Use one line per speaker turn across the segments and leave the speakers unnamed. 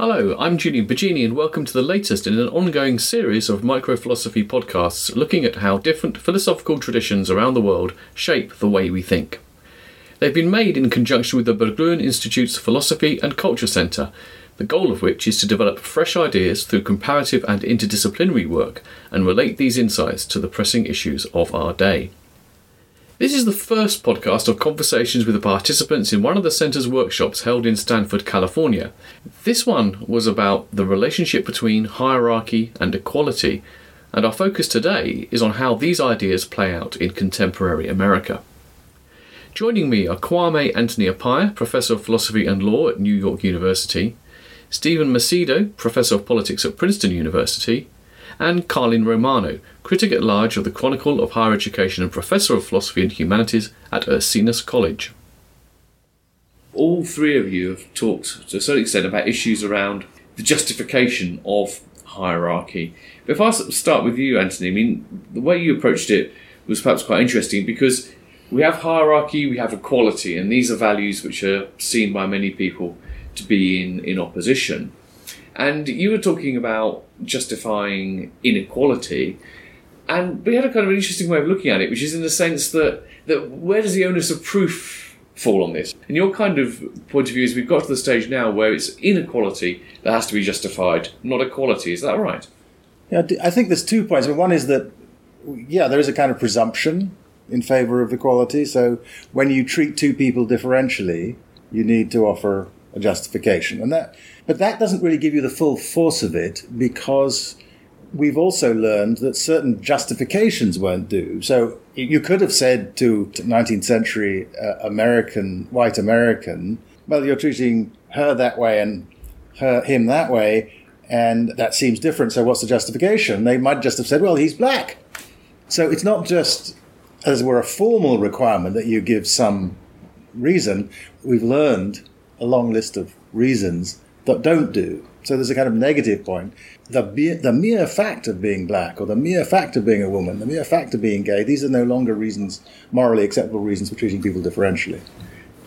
Hello, I'm Julian Baggini, and welcome to the latest in an ongoing series of microphilosophy podcasts looking at how different philosophical traditions around the world shape the way we think. They've been made in conjunction with the Berggruen Institute's Philosophy and Culture Centre, the goal of which is to develop fresh ideas through comparative and interdisciplinary work and relate these insights to the pressing issues of our day. This is the first podcast of conversations with the participants in one of the centre's workshops held in Stanford, California. This one was about the relationship between hierarchy and equality, and our focus today is on how these ideas play out in contemporary America. Joining me are Kwame Anthony Appiah, Professor of Philosophy and Law at New York University, Stephen Macedo, Professor of Politics at Princeton University, and Carlin Romano, critic at large of the Chronicle of Higher Education and Professor of Philosophy and Humanities at Ursinus College. All three of you have talked to a certain extent about issues around the justification of hierarchy. But if I start with you, Anthony, I mean, the way you approached it was perhaps quite interesting because we have hierarchy, we have equality, and these are values which are seen by many people to be in, in opposition. And you were talking about justifying inequality, and we had a kind of an interesting way of looking at it, which is in the sense that, that where does the onus of proof fall on this? And your kind of point of view is we've got to the stage now where it's inequality that has to be justified, not equality. Is that right?
Yeah, I think there's two points. I mean, one is that, yeah, there is a kind of presumption in favor of equality. So when you treat two people differentially, you need to offer a justification. And that, but that doesn't really give you the full force of it because we've also learned that certain justifications won't do. So you could have said to 19th century uh, American, white American, well, you're treating her that way and her, him that way, and that seems different. So what's the justification? They might just have said, well, he's black. So it's not just, as were, a formal requirement that you give some reason. We've learned a long list of reasons that don't do. So there's a kind of negative point. The, the mere fact of being black, or the mere fact of being a woman, the mere fact of being gay, these are no longer reasons, morally acceptable reasons for treating people differentially.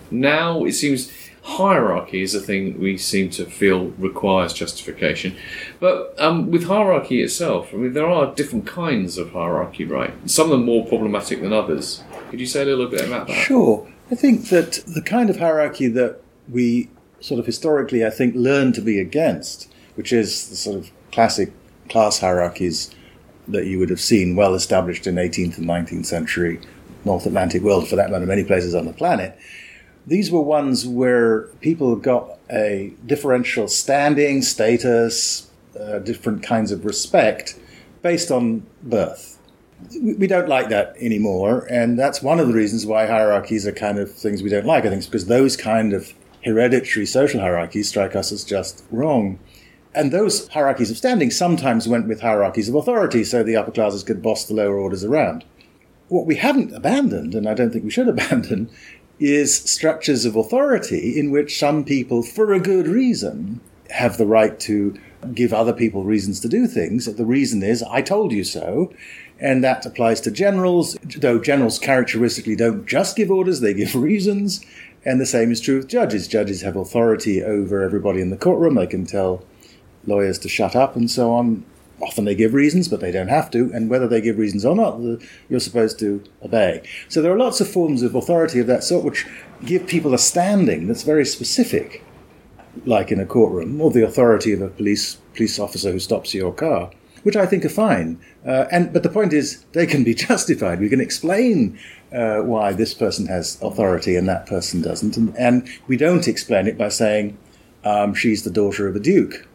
Now it seems hierarchy is a thing we seem to feel requires justification. But um, with hierarchy itself, I mean, there are different kinds of hierarchy, right? Some of them more problematic than others. Could you say a little bit about that?
Sure. I think that the kind of hierarchy that we sort of historically, I think, learned to be against, which is the sort of classic class hierarchies that you would have seen well established in 18th and 19th century North Atlantic world, for that matter, many places on the planet. These were ones where people got a differential standing, status, uh, different kinds of respect based on birth. We don't like that anymore, and that's one of the reasons why hierarchies are kind of things we don't like. I think it's because those kind of hereditary social hierarchies strike us as just wrong. And those hierarchies of standing sometimes went with hierarchies of authority, so the upper classes could boss the lower orders around. What we haven't abandoned, and I don't think we should abandon, is structures of authority in which some people, for a good reason, have the right to give other people reasons to do things. The reason is, I told you so. And that applies to generals, though generals characteristically don't just give orders, they give reasons. And the same is true with judges. Judges have authority over everybody in the courtroom. They can tell lawyers to shut up and so on. Often they give reasons, but they don't have to. And whether they give reasons or not, you're supposed to obey. So there are lots of forms of authority of that sort which give people a standing that's very specific, like in a courtroom, or the authority of a police police officer who stops your car, which I think are fine. Uh, and but the point is, they can be justified. We can explain uh, why this person has authority and that person doesn't. And, and we don't explain it by saying um, she's the daughter of a duke.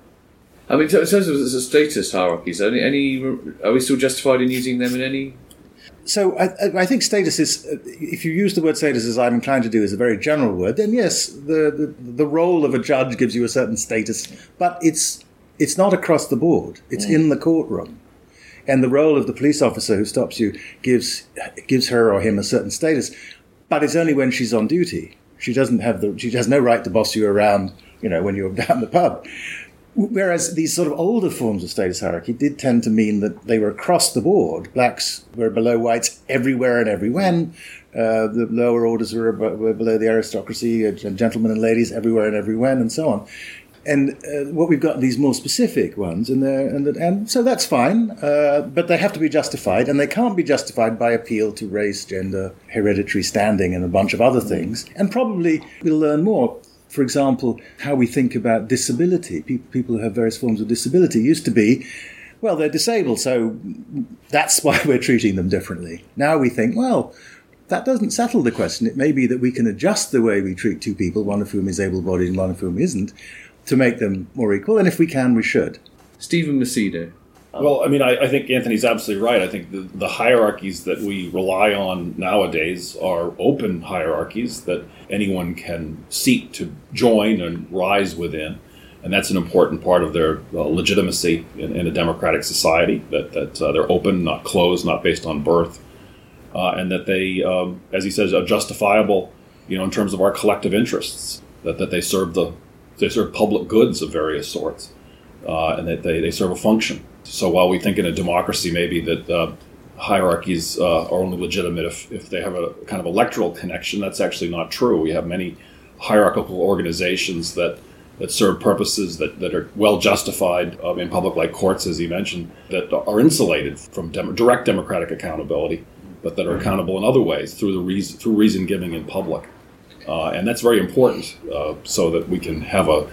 I mean, in terms of the status hierarchies, any, any are we still justified in using them in any?
So I, I, think status is, if you use the word status as I'm inclined to do, is a very general word. Then yes, the, the, the role of a judge gives you a certain status, but it's it's not across the board. It's mm. in the courtroom and the role of the police officer who stops you gives gives her or him a certain status, but it's only when she's on duty. She doesn't have the she has no right to boss you around, you know, when you're down the pub. Whereas these sort of older forms of status hierarchy did tend to mean that they were across the board. Blacks were below whites everywhere and every when. Uh, the lower orders were, were below the aristocracy, uh, gentlemen and ladies everywhere and every when, and so on. And uh, what we've got these more specific ones, and and and so that's fine, uh, but they have to be justified, and they can't be justified by appeal to race, gender, hereditary standing, and a bunch of other things. And probably we'll learn more. For example, how we think about disability. People, people who have various forms of disability used to be well, they're disabled, so that's why we're treating them differently. Now we think, well, that doesn't settle the question. It may be that we can adjust the way we treat two people, one of whom is able bodied and one of whom isn't, to make them more equal. And if we can, we should.
Stephen Macedo.
Well, I mean, I, I, think Anthony's absolutely right. I think the, the, hierarchies that we rely on nowadays are open hierarchies that anyone can seek to join and rise within. And that's an important part of their uh, legitimacy in, in, a democratic society, that, that uh, they're open, not closed, not based on birth uh, and that they, um, as he says, are justifiable, you know, in terms of our collective interests. That, that they serve the they serve public goods of various sorts, uh, and that they, they serve a function. So while we think in a democracy maybe that uh, hierarchies uh, are only legitimate if, if they have a kind of electoral connection, that's actually not true. We have many hierarchical organizations that that serve purposes that, that are well justified um, in public, like courts, as he mentioned, that are insulated from dem- direct democratic accountability but that are accountable in other ways through the reason through reason giving in public, uh, and that's very important uh, so that we can have a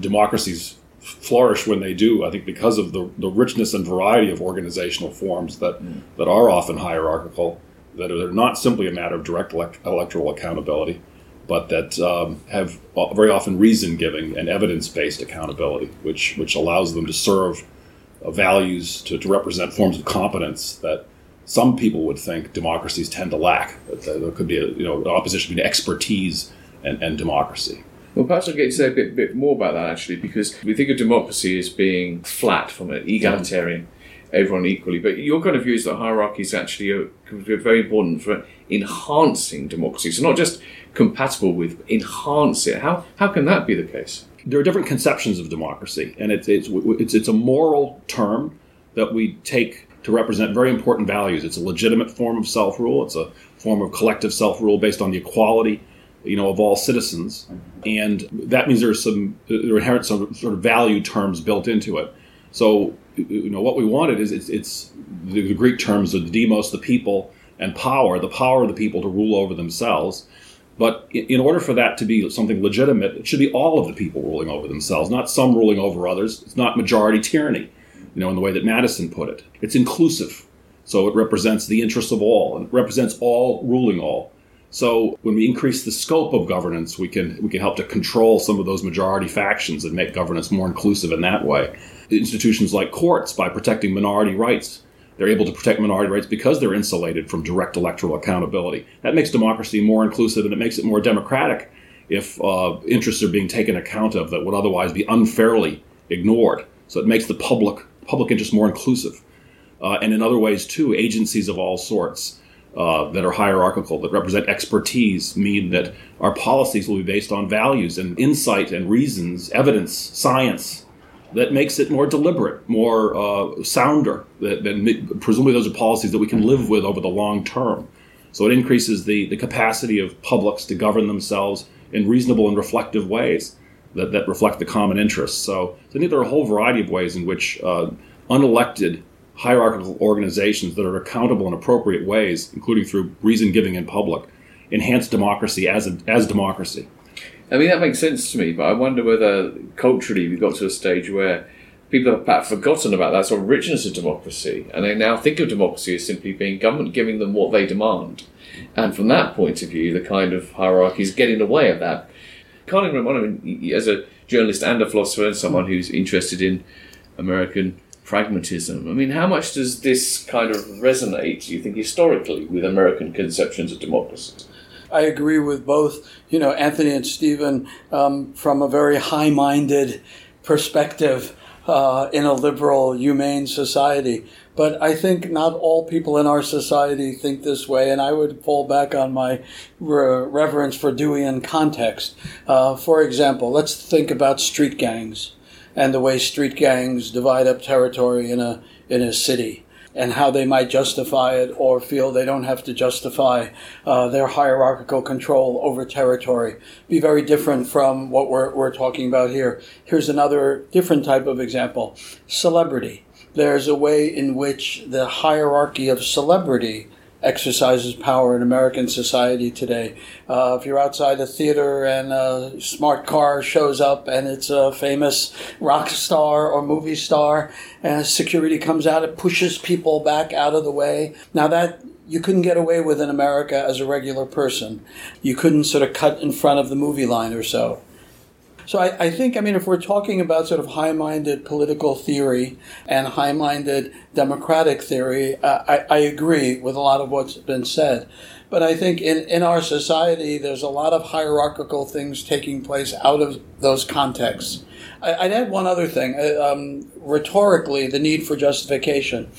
democracies flourish when they do. I think because of the, the richness and variety of organizational forms that mm. that are often hierarchical, that are not simply a matter of direct elect- electoral accountability, but that um, have very often reason giving and evidence based accountability, which which allows them to serve uh, values to, to represent forms of competence that some people would think democracies tend to lack. There could be a you know an opposition between expertise and, and democracy.
Well, perhaps I'll get to say a bit, bit more about that actually, because we think of democracy as being flat from an egalitarian, everyone equally. But your kind of view is that hierarchies actually are very important for enhancing democracy. So not just compatible with, enhance it. How how can that be the case?
There are different conceptions of democracy, and it's it's it's, it's a moral term that we take to represent very important values. It's a legitimate form of self rule. It's a form of collective self rule based on the equality, you know, of all citizens, and that means there's some there inherent some sort of value terms built into it. So, you know, what we wanted is it's, it's the, Greek terms of the demos, the people, and power, the power of the people to rule over themselves. But in order for that to be something legitimate, it should be all of the people ruling over themselves, not some ruling over others. It's not majority tyranny you know, in the way that Madison put it. It's inclusive. So it represents the interests of all and represents all ruling all. So when we increase the scope of governance, we can we can help to control some of those majority factions and make governance more inclusive in that way. Institutions like courts, by protecting minority rights, they're able to protect minority rights because they're insulated from direct electoral accountability. That makes democracy more inclusive and it makes it more democratic if uh, interests are being taken account of that would otherwise be unfairly ignored. So it makes the public public interest more inclusive. Uh, and in other ways, too, agencies of all sorts uh, that are hierarchical, that represent expertise, mean that our policies will be based on values and insight and reasons, evidence, science, that makes it more deliberate, more uh, sounder. That, that, presumably, those are policies that we can live with over the long term. So it increases the, the capacity of publics to govern themselves in reasonable and reflective ways that, that reflect the common interests. So, I think there are a whole variety of ways in which uh, unelected hierarchical organizations that are accountable in appropriate ways, including through reason giving in public, enhance democracy as, a, as democracy.
I mean, that makes sense to me, but I wonder whether culturally we've got to a stage where people have perhaps forgotten about that sort of richness of democracy, and they now think of democracy as simply being government giving them what they demand. And from that point of view, the kind of hierarchy is getting in the way of that even remember, as a journalist and a philosopher and someone who's interested in American pragmatism. I mean, how much does this kind of resonate, do you think, historically with American conceptions of democracy?
I agree with both, you know, Anthony and Stephen um, from a very high minded perspective uh, in a liberal, humane society. But I think not all people in our society think this way, and I would fall back on my re- reverence for Deweyan context. Uh, for example, let's think about street gangs and the way street gangs divide up territory in a in a city. And how they might justify it or feel they don't have to justify uh, their hierarchical control over territory. Be very different from what we're, we're talking about here. Here's another different type of example celebrity. There's a way in which the hierarchy of celebrity exercises power in American society today. Uh, if you're outside a theater and a smart car shows up and it's a famous rock star or movie star, and security comes out, it pushes people back out of the way. Now that you couldn't get away with in America as a regular person. You couldn't sort of cut in front of the movie line or so. So I, I, think, I mean, if we're talking about sort of high-minded political theory and high-minded democratic theory, uh, I, I, agree with a lot of what's been said. But I think in, in our society, there's a lot of hierarchical things taking place out of those contexts. I, would add one other thing. Uh, um, rhetorically, the need for justification.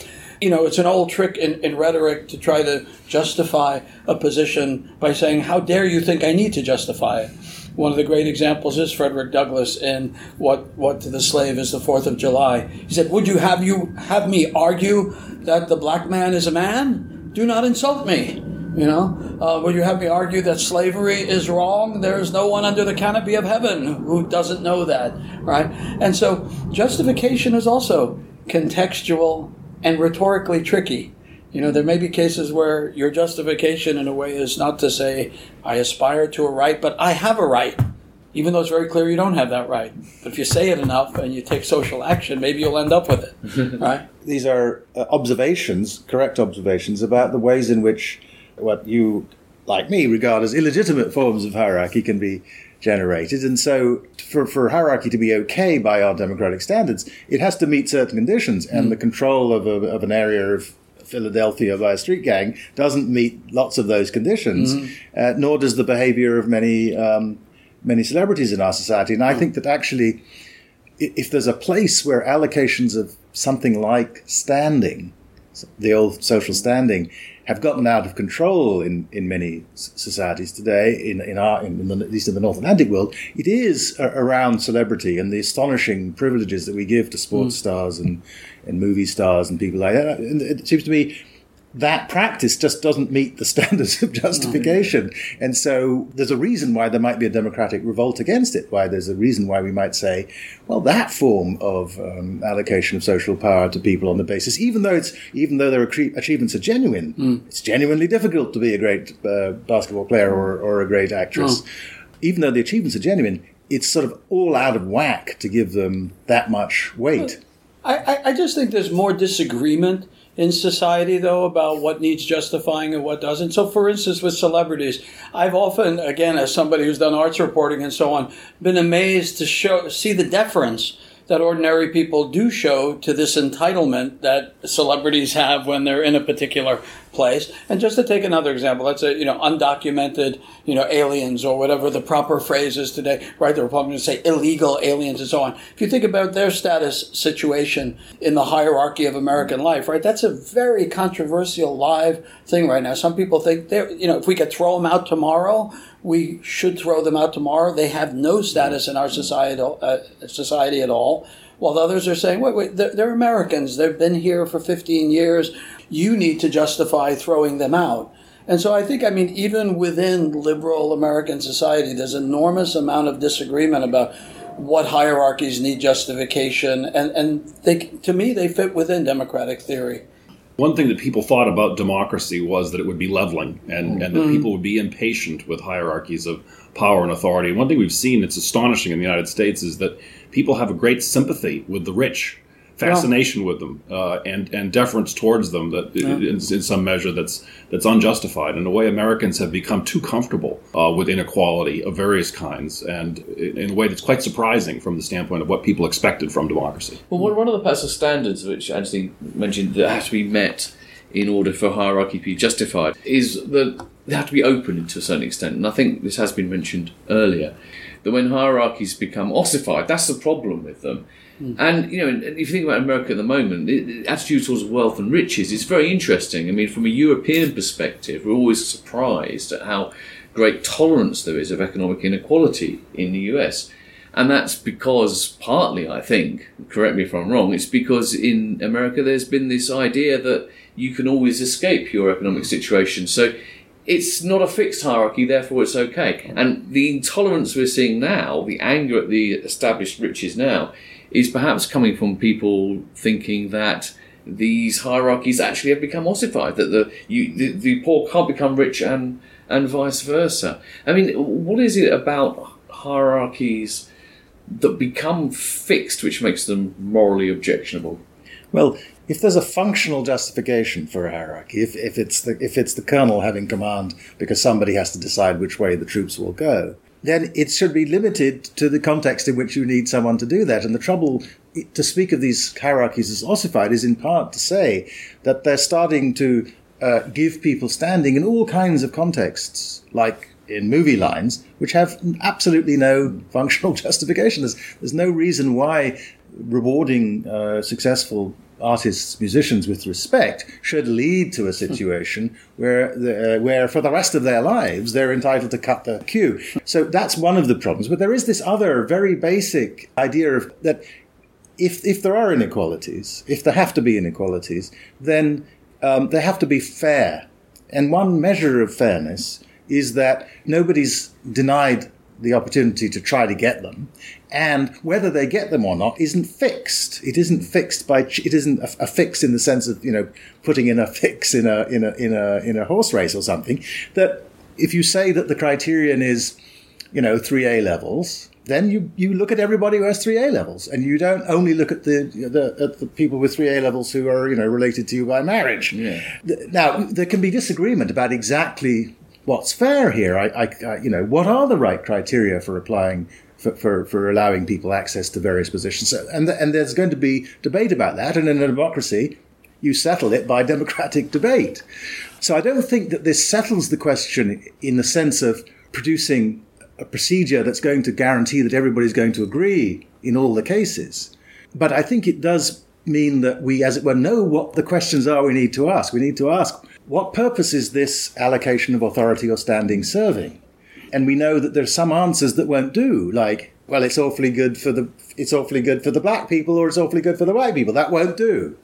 You know, it's an old trick in, in rhetoric to try to justify a position by saying, How dare you think I need to justify it? One of the great examples is Frederick Douglass in what what to the slave is the Fourth of July. He said, "Would you have you have me argue that the black man is a man? Do not insult me." You know, uh, would you have me argue that slavery is wrong? There is no one under the canopy of heaven who doesn't know that, right? And so, justification is also contextual and rhetorically tricky. You know, there may be cases where your justification, in a way, is not to say, I aspire to a right, but I have a right, even though it's very clear you don't have that right. But if you say it enough and you take social action, maybe you'll end up with it, right?
These are uh, observations, correct observations, about the ways in which what you, like me, regard as illegitimate forms of hierarchy can be generated. And so, for, for hierarchy to be okay by our democratic standards, it has to meet certain conditions. And mm. the control of, a, of an area of Philadelphia by a street gang doesn't meet lots of those conditions, mm-hmm. uh, nor does the behavior of many um, many celebrities in our society. And I mm. think that actually, if there's a place where allocations of something like standing, the old social standing, have gotten out of control in, in many societies today, in, in our, in the, at least in the North Atlantic world, it is around celebrity and the astonishing privileges that we give to sports mm. stars and, and movie stars and people like that. And it seems to me that practice just doesn't meet the standards of justification. Mm-hmm. And so there's a reason why there might be a democratic revolt against it, why there's a reason why we might say, well, that form of um, allocation of social power to people on the basis, even though it's, even though their achievements are genuine, mm. it's genuinely difficult to be a great uh, basketball player or, or a great actress. Mm. Even though the achievements are genuine, it's sort of all out of whack to give them that much weight.
I, I just think there's more disagreement in society, though, about what needs justifying and what doesn't. So, for instance, with celebrities, I've often, again, as somebody who's done arts reporting and so on, been amazed to show see the deference that ordinary people do show to this entitlement that celebrities have when they're in a particular place. And just to take another example, let's say, you know, undocumented, you know, aliens or whatever the proper phrase is today, right? The Republicans say illegal aliens and so on. If you think about their status situation in the hierarchy of American life, right? That's a very controversial live thing right now. Some people think they're, you know, if we could throw them out tomorrow, we should throw them out tomorrow. They have no status in our society, uh, society at all. While others are saying, wait, wait, they're, they're Americans. They've been here for 15 years. You need to justify throwing them out. And so I think, I mean, even within liberal American society, there's enormous amount of disagreement about what hierarchies need justification. And, and they, to me, they fit within democratic theory.
One thing that people thought about democracy was that it would be leveling and, and that mm-hmm. people would be impatient with hierarchies of power and authority. And one thing we've seen that's astonishing in the United States is that people have a great sympathy with the rich fascination yeah. with them uh, and and deference towards them that yeah. in, in, some measure that's that's unjustified. In a way, Americans have become too comfortable uh, with inequality of various kinds, and in a way that's quite surprising from the standpoint of what people expected from democracy.
Well, one of the personal standards which Anthony mentioned that have to be met in order for hierarchy to be justified is that they have to be open to a certain extent, and I think this has been mentioned earlier. That when hierarchies become ossified, that's the problem with them Mm. And you know, if you think about America at the moment, the attitude towards wealth and riches is very interesting. I mean, from a European perspective, we're always surprised at how great tolerance there is of economic inequality in the US. And that's because, partly, I think, correct me if I'm wrong, it's because in America there's been this idea that you can always escape your economic situation. So it's not a fixed hierarchy, therefore it's okay. And the intolerance we're seeing now, the anger at the established riches now, is perhaps coming from people thinking that these hierarchies actually have become ossified, that the, you, the, the poor can't become rich and, and vice versa. I mean, what is it about hierarchies that become fixed which makes them morally objectionable?
Well, if there's a functional justification for a hierarchy, if, if it's the if it's the colonel having command because somebody has to decide which way the troops will go, then it should be limited to the context in which you need someone to do that. And the trouble to speak of these hierarchies as ossified is in part to say that they're starting to uh, give people standing in all kinds of contexts, like in movie lines, which have absolutely no functional justification. There's, there's no reason why rewarding uh, successful artists, musicians with respect should lead to a situation where, the, uh, where for the rest of their lives they're entitled to cut the queue. So that's one of the problems. But there is this other very basic idea of that if if there are inequalities, if there have to be inequalities, then um, they have to be fair. And one measure of fairness is that nobody's denied the opportunity to try to get them, and whether they get them or not isn't fixed. It isn't fixed by it isn't a, a, fix in the sense of you know putting in a fix in a in a in a in a horse race or something. That if you say that the criterion is you know three A levels, then you, you look at everybody who has three A levels, and you don't only look at the, the at the people with three A levels who are you know related to you by marriage.
Yeah.
Now there can be disagreement about exactly what's fair here. I, I, I, you know, what are the right criteria for applying for, for, for allowing people access to various positions? So, and and there's going to be debate about that. And in a democracy, you settle it by democratic debate. So I don't think that this settles the question in the sense of producing a procedure that's going to guarantee that everybody's going to agree in all the cases. But I think it does mean that we, as it were, know what the questions are we need to ask. We need to ask what purpose is this allocation of authority or standing serving? And we know that there's some answers that won't do, like, well, it's awfully good for the it's awfully good for the black people or it's awfully good for the white people. That won't do.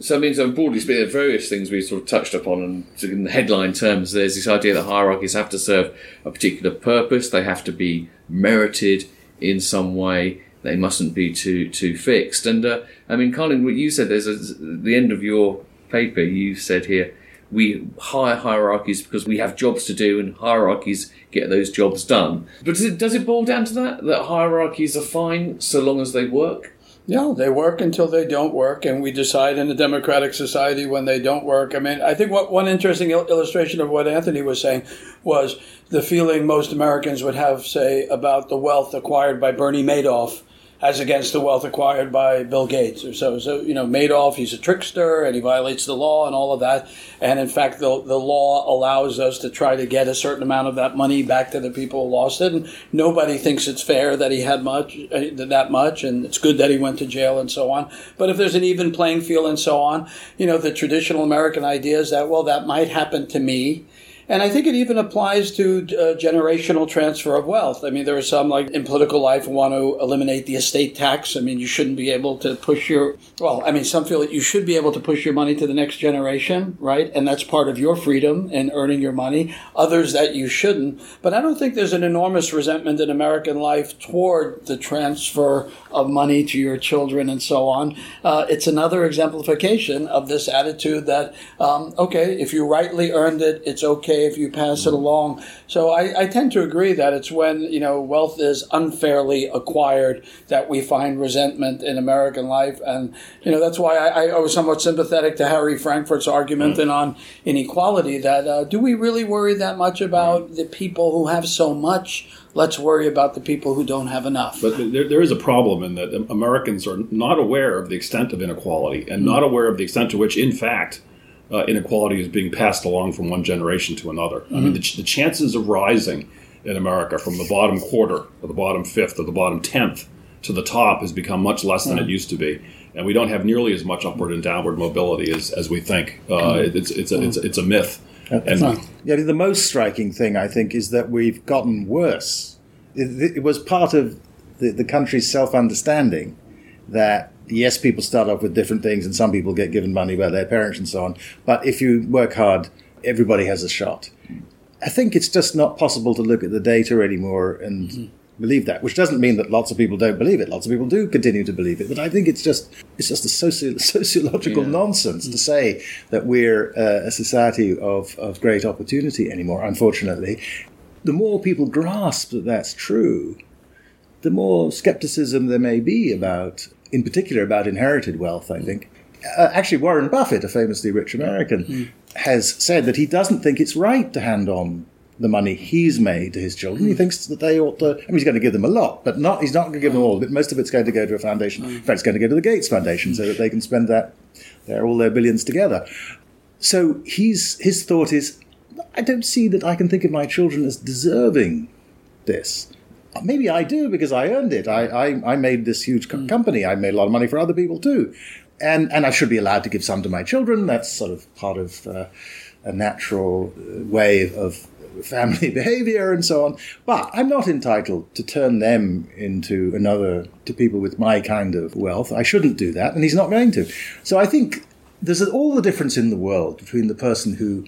So it means, um, broadly speaking, there are various things we sort of touched upon, and in the headline terms, there's this idea that hierarchies have to serve a particular purpose. They have to be merited in some way. They mustn't be too too fixed. And uh, I mean, Carlin, what you said, there's a, the end of your paper. You said here we hire hierarchies because we have jobs to do and hierarchies get those jobs done. But does it, does it boil down to that? That hierarchies are fine so long as they work?
No, they work until they don't work, and we decide in a democratic society when they don't work. I mean, I think what one interesting il- illustration of what Anthony was saying was the feeling most Americans would have, say, about the wealth acquired by Bernie Madoff as against the wealth acquired by Bill Gates or so. So, you know, Madoff, he's a trickster and he violates the law and all of that. And in fact, the, the law allows us to try to get a certain amount of that money back to the people who lost it. And nobody thinks it's fair that he had much, uh, that much. And it's good that he went to jail and so on. But if there's an even playing field and so on, you know, the traditional American idea is that, well, that might happen to me and I think it even applies to uh, generational transfer of wealth. I mean, there are some, like in political life, want to eliminate the estate tax. I mean, you shouldn't be able to push your, well, I mean, some feel that you should be able to push your money to the next generation, right? And that's part of your freedom in earning your money. Others that you shouldn't. But I don't think there's an enormous resentment in American life toward the transfer of money to your children and so on. Uh, it's another exemplification of this attitude that, um, okay, if you rightly earned it, it's okay if you pass it along. So I, I tend to agree that it's when you know wealth is unfairly acquired that we find resentment in American life, and you know that's why I, I was somewhat sympathetic to Harry Frankfurt's argument mm. on inequality. That uh, do we really worry that much about the people who have so much? let's worry about the people who don't have enough.
But there, there is a problem in that Americans are not aware of the extent of inequality and mm. not aware of the extent to which, in fact, uh, inequality is being passed along from one generation to another. Mm-hmm. I mean, the, ch- the, chances of rising in America from the bottom quarter or the bottom fifth or the bottom tenth to the top has become much less than mm-hmm. it used to be. And we don't have nearly as much upward and downward mobility as, as we think. Uh, mm-hmm. it's, it's, a, it's, it's a myth.
And, yeah, the most striking thing, I think, is that we've gotten worse. It, it was part of the, the country's self understanding that yes, people start off with different things and some people get given money by their parents and so on. But if you work hard, everybody has a shot. I think it's just not possible to look at the data anymore and mm-hmm. believe that, which doesn't mean that lots of people don't believe it. Lots of people do continue to believe it. But I think it's just, it's just a soci- sociological yeah. nonsense mm-hmm. to say that we're uh, a society of, of great opportunity anymore, unfortunately. The more people grasp that that's true, the more skepticism there may be about in particular about inherited wealth, I think. Uh, actually, Warren Buffett, a famously rich American, mm. has said that he doesn't think it's right to hand on the money he's made to his children. He hmm. thinks that they ought to. I mean, he's going to give them a lot, but not. He's not going to give them all. But most of it's going to go to a foundation. Mm. In fact, it's going to go to the Gates Foundation so that they can spend that, their, all their billions together. So he's his thought is, I don't see that I can think of my children as deserving this maybe I do because I earned it. I, I, I made this huge co- hmm. company. I made a lot of money for other people too. And, and I should be allowed to give some to my children. That's sort of part of uh, a natural uh, way of family behavior and so on. But I'm not entitled to turn them into another, to people with my kind of wealth. I shouldn't do that, and he's not going to. So I think there's all the difference in the world between the person who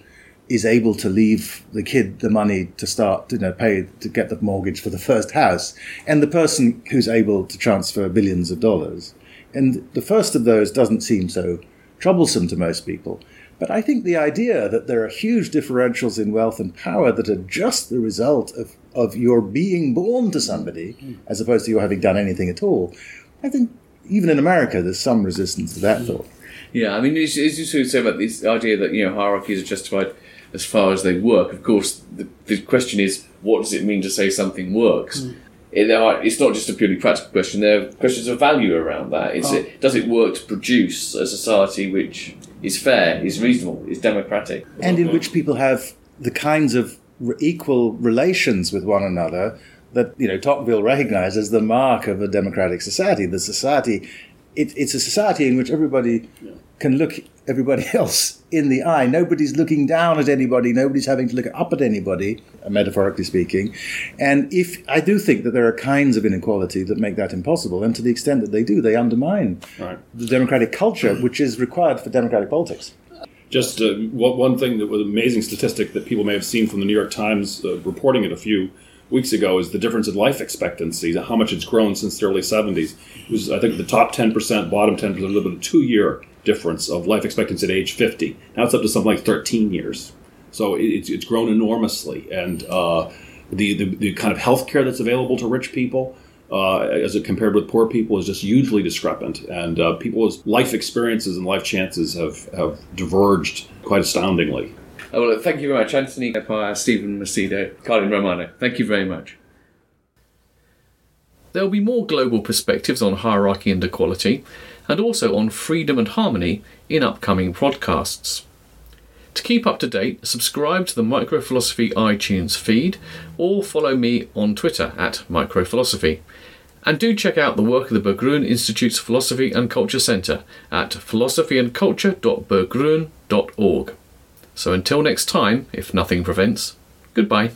is able to leave the kid the money to start, you know, pay to get the mortgage for the first house, and the person who's able to transfer billions of dollars. And the first of those doesn't seem so troublesome to most people. But I think the idea that there are huge differentials in wealth and power that are just the result of, of your being born to somebody, hmm. as opposed to your having done anything at all, I think even in America there's some resistance to that hmm. thought.
Yeah, I mean, as you sort of say about this idea that you know hierarchies are justified as far as they work. Of course, the, the question is, what does it mean to say something works? Mm. It, it's not just a purely practical question. There are questions of value around that. Oh. It, does it work to produce a society which is fair, is reasonable, is democratic,
and in which people have the kinds of equal relations with one another that you know Tocqueville recognized as the mark of a democratic society. The society, it, it's a society in which everybody yeah. can look everybody else in the eye. Nobody's looking down at anybody. Nobody's having to look up at anybody, metaphorically speaking. And if I do think that there are kinds of inequality that make that impossible, and to the extent that they do, they undermine right. the democratic culture, which is required for democratic politics.
Just uh, one thing that was an amazing statistic that people may have seen from the New York Times uh, reporting it a few weeks ago is the difference in life expectancy, how much it's grown since the early 70s. It was, I think, the top 10%, bottom 10%, a little bit of two year difference of life expectancy at age 50. Now it's up to something like 13 years. So it's, it's grown enormously. And uh, the, the, the, kind of health care that's available to rich people, uh, as it compared with poor people, is just hugely discrepant. And uh, people's life experiences and life chances have, have diverged quite astoundingly.
Oh, well, thank you very much, Anthony Appiah, Stephen Macedo, Carlin Romano. Thank you very much. There will be more global perspectives on hierarchy and equality, and also on freedom and harmony in upcoming podcasts. To keep up to date, subscribe to the Microphilosophy iTunes feed or follow me on Twitter at Microphilosophy. And do check out the work of the Berggruen Institute's Philosophy and Culture Centre at philosophyandculture.berggruen.org. So until next time, if nothing prevents, goodbye.